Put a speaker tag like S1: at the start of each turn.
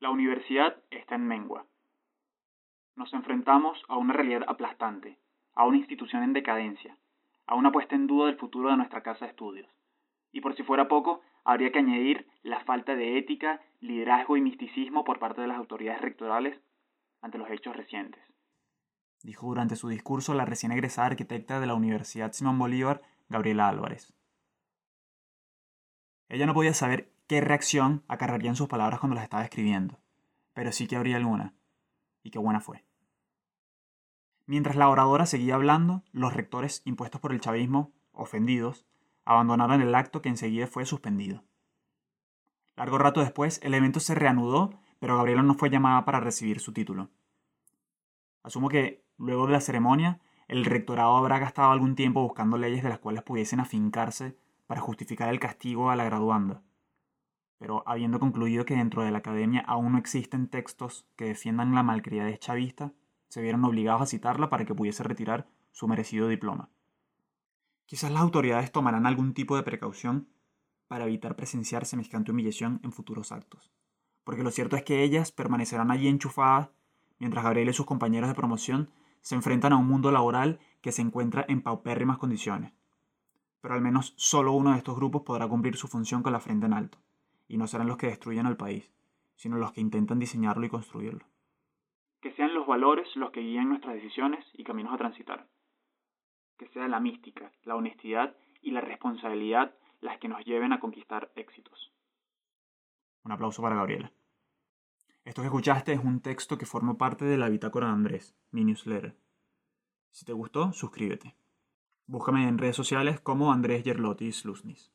S1: La universidad está en mengua. Nos enfrentamos a una realidad aplastante, a una institución en decadencia, a una puesta en duda del futuro de nuestra casa de estudios. Y por si fuera poco, habría que añadir la falta de ética, liderazgo y misticismo por parte de las autoridades rectorales ante los hechos recientes.
S2: Dijo durante su discurso la recién egresada arquitecta de la Universidad Simón Bolívar, Gabriela Álvarez. Ella no podía saber qué reacción acarrearían sus palabras cuando las estaba escribiendo, pero sí que habría alguna, y qué buena fue. Mientras la oradora seguía hablando, los rectores impuestos por el chavismo, ofendidos, abandonaron el acto que enseguida fue suspendido. Largo rato después, el evento se reanudó, pero Gabriela no fue llamada para recibir su título. Asumo que, luego de la ceremonia, el rectorado habrá gastado algún tiempo buscando leyes de las cuales pudiesen afincarse para justificar el castigo a la graduanda. Pero habiendo concluido que dentro de la academia aún no existen textos que defiendan la malcriadez chavista, se vieron obligados a citarla para que pudiese retirar su merecido diploma. Quizás las autoridades tomarán algún tipo de precaución para evitar presenciar semejante humillación en futuros actos, porque lo cierto es que ellas permanecerán allí enchufadas mientras Gabriel y sus compañeros de promoción se enfrentan a un mundo laboral que se encuentra en paupérrimas condiciones. Pero al menos solo uno de estos grupos podrá cumplir su función con la frente en alto, y no serán los que destruyan al país, sino los que intentan diseñarlo y construirlo.
S1: Que sean los valores los que guíen nuestras decisiones y caminos a transitar. Que sea la mística, la honestidad y la responsabilidad las que nos lleven a conquistar éxitos.
S2: Un aplauso para Gabriela. Esto que escuchaste es un texto que forma parte de la bitácora de Andrés, mi newsletter. Si te gustó, suscríbete. Búscame en redes sociales como Andrés Yerlotis Luznis.